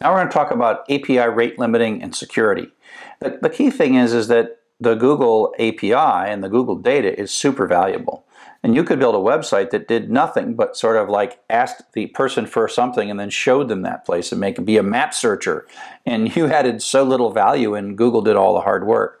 Now we're going to talk about API rate limiting and security. The, the key thing is, is that the Google API and the Google data is super valuable. And you could build a website that did nothing but sort of like asked the person for something and then showed them that place and make it be a map searcher. And you added so little value and Google did all the hard work.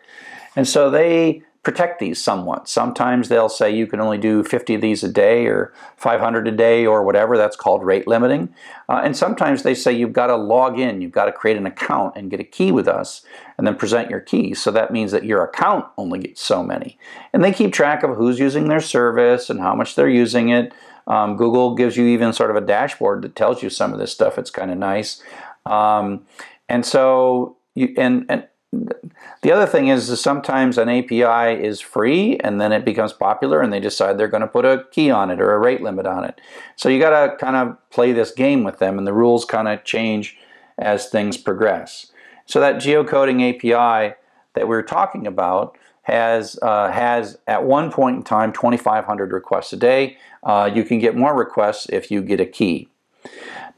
And so they protect these somewhat. Sometimes they'll say you can only do 50 of these a day or 500 a day or whatever. That's called rate limiting. Uh, and sometimes they say you've got to log in, you've got to create an account and get a key with us and then present your key. So that means that your account only gets so many. And they keep track of who's using their service and how much they're using it. Um, Google gives you even sort of a dashboard that tells you some of this stuff. It's kind of nice. Um, and so you and, and the other thing is, sometimes an API is free and then it becomes popular and they decide they're going to put a key on it or a rate limit on it. So you got to kind of play this game with them and the rules kind of change as things progress. So that geocoding API that we are talking about has uh, has at one point in time 2,500 requests a day. Uh, you can get more requests if you get a key.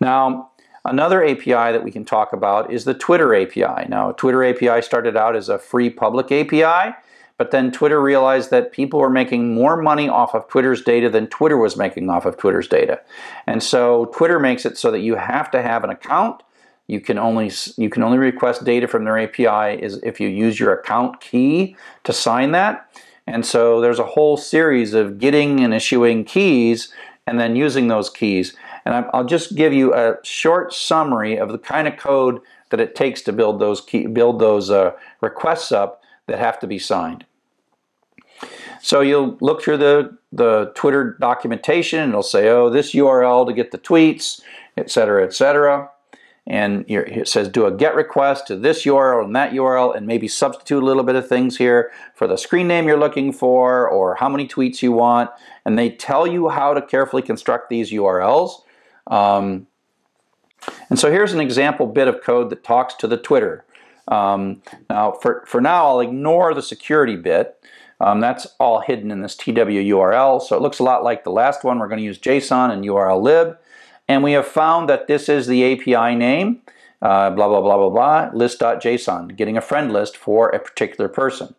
Now, Another API that we can talk about is the Twitter API. Now, Twitter API started out as a free public API, but then Twitter realized that people were making more money off of Twitter's data than Twitter was making off of Twitter's data. And so Twitter makes it so that you have to have an account. You can only you can only request data from their API is if you use your account key to sign that. And so there's a whole series of getting and issuing keys and then using those keys. And I'll just give you a short summary of the kind of code that it takes to build those key, build those uh, requests up that have to be signed. So you'll look through the, the Twitter documentation and it'll say, oh, this URL to get the tweets, etc., etc. And it says do a GET request to this URL and that URL and maybe substitute a little bit of things here for the screen name you're looking for or how many tweets you want. And they tell you how to carefully construct these URLs. Um, and so here's an example bit of code that talks to the Twitter. Um, now, for, for now, I'll ignore the security bit. Um, that's all hidden in this TW URL. So it looks a lot like the last one. We're going to use JSON and URL lib. And we have found that this is the API name, uh, blah, blah, blah, blah, blah, list.json, getting a friend list for a particular person.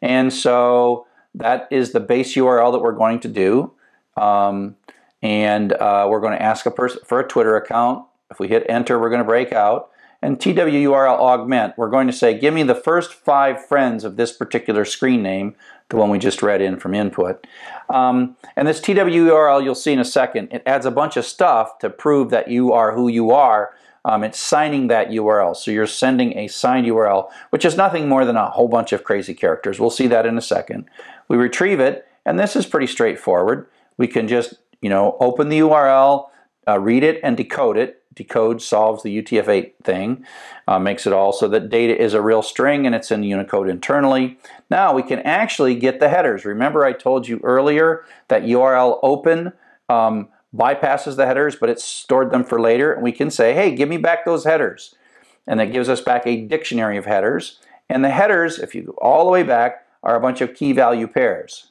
And so that is the base URL that we're going to do. Um, and uh, we're going to ask a person for a Twitter account. If we hit enter, we're going to break out. And TWURL augment, we're going to say, give me the first five friends of this particular screen name, the one we just read in from input. Um, and this TWURL, you'll see in a second, it adds a bunch of stuff to prove that you are who you are. Um, it's signing that URL. So you're sending a signed URL, which is nothing more than a whole bunch of crazy characters. We'll see that in a second. We retrieve it, and this is pretty straightforward. We can just you know, open the URL, uh, read it and decode it. Decode solves the UTF-8 thing, uh, makes it all so that data is a real string and it's in Unicode internally. Now we can actually get the headers. Remember I told you earlier that URL open um, bypasses the headers, but it's stored them for later. And we can say, hey, give me back those headers. And that gives us back a dictionary of headers. And the headers, if you go all the way back, are a bunch of key value pairs.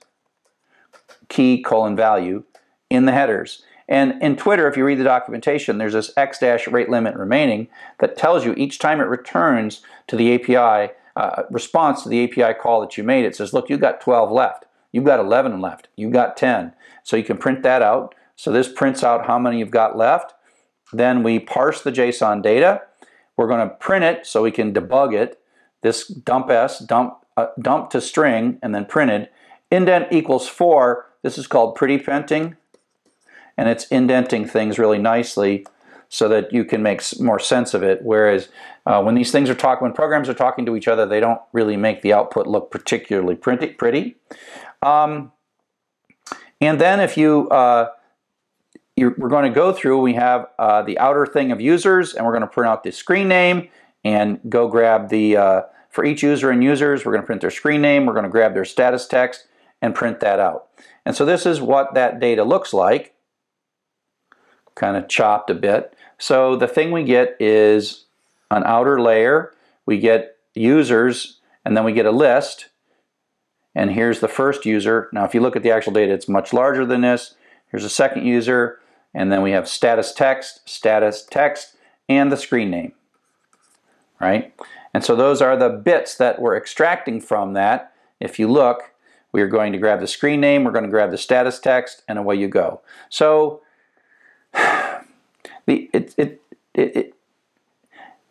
Key colon value in the headers. And in Twitter, if you read the documentation, there's this X dash rate limit remaining that tells you each time it returns to the API, uh, response to the API call that you made, it says, look, you've got 12 left. You've got 11 left. You've got 10. So you can print that out. So this prints out how many you've got left. Then we parse the JSON data. We're going to print it so we can debug it. This dump s, dump, uh, dump to string, and then printed. Indent equals 4. This is called pretty printing and it's indenting things really nicely so that you can make more sense of it. Whereas uh, when these things are talking, when programs are talking to each other, they don't really make the output look particularly pretty. Um, and then if you, uh, we're going to go through, we have uh, the outer thing of users, and we're going to print out the screen name and go grab the, uh, for each user and users, we're going to print their screen name, we're going to grab their status text and print that out. And so this is what that data looks like kind of chopped a bit. So the thing we get is an outer layer, we get users, and then we get a list. And here's the first user. Now if you look at the actual data, it's much larger than this. Here's a second user, and then we have status text, status text, and the screen name. right? And so those are the bits that we're extracting from that. If you look, we are going to grab the screen name, we're going to grab the status text, and away you go. So the, it, it, it, it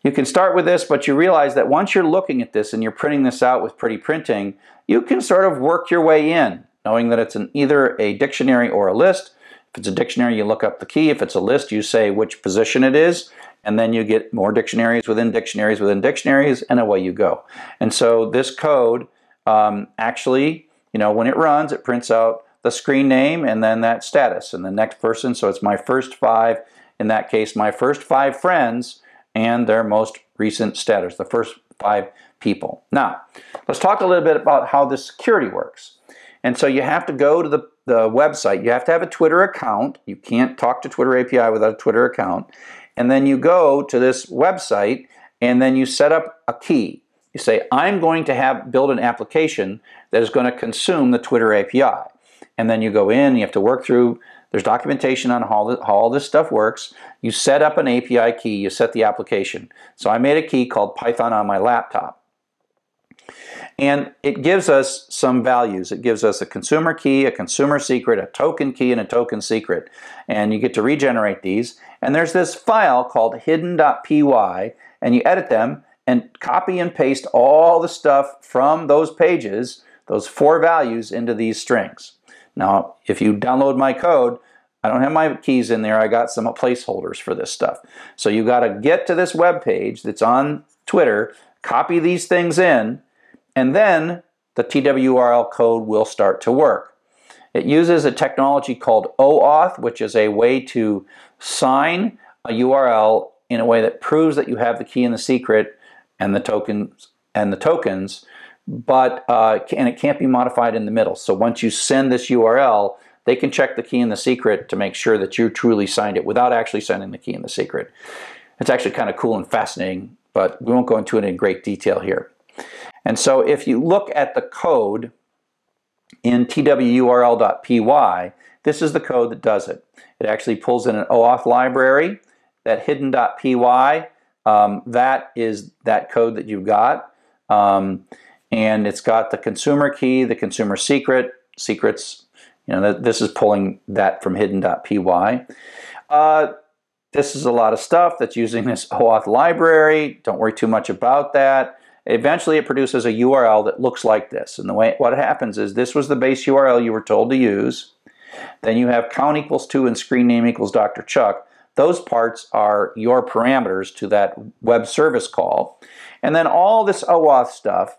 you can start with this, but you realize that once you're looking at this and you're printing this out with pretty printing, you can sort of work your way in, knowing that it's an, either a dictionary or a list. If it's a dictionary, you look up the key. If it's a list, you say which position it is, and then you get more dictionaries within dictionaries within dictionaries, and away you go. And so this code um, actually, you know, when it runs, it prints out the screen name and then that status and the next person. So it's my first five, in that case, my first five friends and their most recent status, the first five people. Now, let's talk a little bit about how the security works. And so you have to go to the, the website. You have to have a Twitter account. You can't talk to Twitter API without a Twitter account. And then you go to this website and then you set up a key. You say, I'm going to have build an application that is going to consume the Twitter API. And then you go in, you have to work through there's documentation on how, how all this stuff works. You set up an API key, you set the application. So I made a key called Python on my laptop. And it gives us some values. It gives us a consumer key, a consumer secret, a token key, and a token secret. And you get to regenerate these. And there's this file called hidden.py, and you edit them and copy and paste all the stuff from those pages, those four values, into these strings. Now, if you download my code, I don't have my keys in there. I got some placeholders for this stuff. So you got to get to this web page that's on Twitter, copy these things in, and then the TWURL code will start to work. It uses a technology called OAuth, which is a way to sign a URL in a way that proves that you have the key and the secret and the tokens and the tokens but uh, and it can't be modified in the middle. So once you send this URL, they can check the key and the secret to make sure that you truly signed it without actually sending the key and the secret. It's actually kind of cool and fascinating, but we won't go into it in great detail here. And so if you look at the code in twurl.py, this is the code that does it. It actually pulls in an OAuth library, that hidden.py, um, that is that code that you've got. Um, and it's got the consumer key, the consumer secret, secrets. You know, this is pulling that from hidden.py. Uh, this is a lot of stuff that's using this OAuth library. Don't worry too much about that. Eventually, it produces a URL that looks like this. And the way what happens is this was the base URL you were told to use. Then you have count equals 2 and screen name equals Dr. Chuck. Those parts are your parameters to that web service call. And then all this OAuth stuff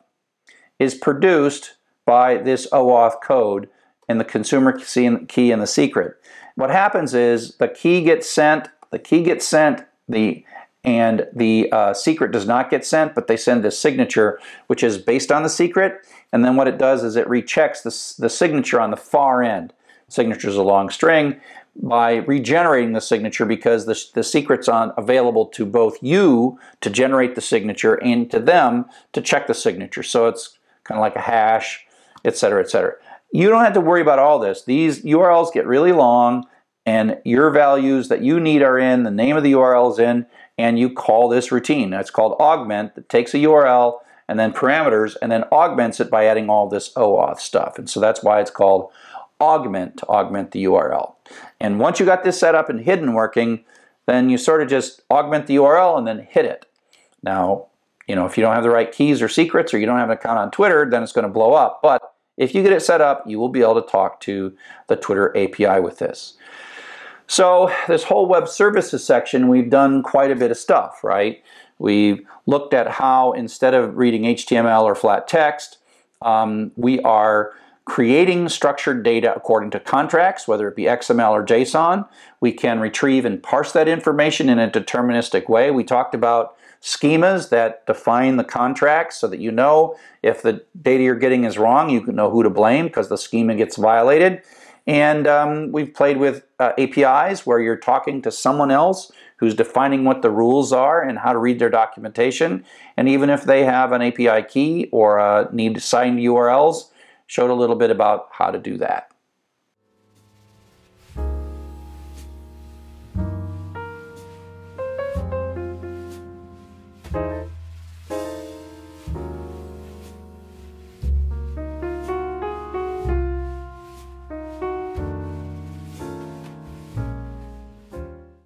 is produced by this OAuth code and the consumer key and the secret. What happens is the key gets sent, the key gets sent, the and the uh, secret does not get sent, but they send this signature, which is based on the secret. And then what it does is it rechecks the, the signature on the far end. Signature is a long string by regenerating the signature because the, the secret's on available to both you to generate the signature and to them to check the signature. So it's kind of like a hash, etc., etc. You don't have to worry about all this. These URLs get really long, and your values that you need are in, the name of the URL is in, and you call this routine. It's called augment that takes a URL and then parameters and then augments it by adding all this OAuth stuff. And so that's why it's called augment to augment the URL. And once you got this set up and hidden working, then you sort of just augment the URL and then hit it. Now, you know, if you don't have the right keys or secrets or you don't have an account on Twitter, then it's going to blow up. But if you get it set up, you will be able to talk to the Twitter API with this. So this whole web services section, we've done quite a bit of stuff, right? We've looked at how instead of reading HTML or flat text, um, we are creating structured data according to contracts, whether it be XML or JSON. We can retrieve and parse that information in a deterministic way. We talked about schemas that define the contracts so that you know if the data you're getting is wrong, you can know who to blame because the schema gets violated. And um, we've played with uh, APIs where you're talking to someone else who's defining what the rules are and how to read their documentation. And even if they have an API key or uh, need signed URLs, showed a little bit about how to do that.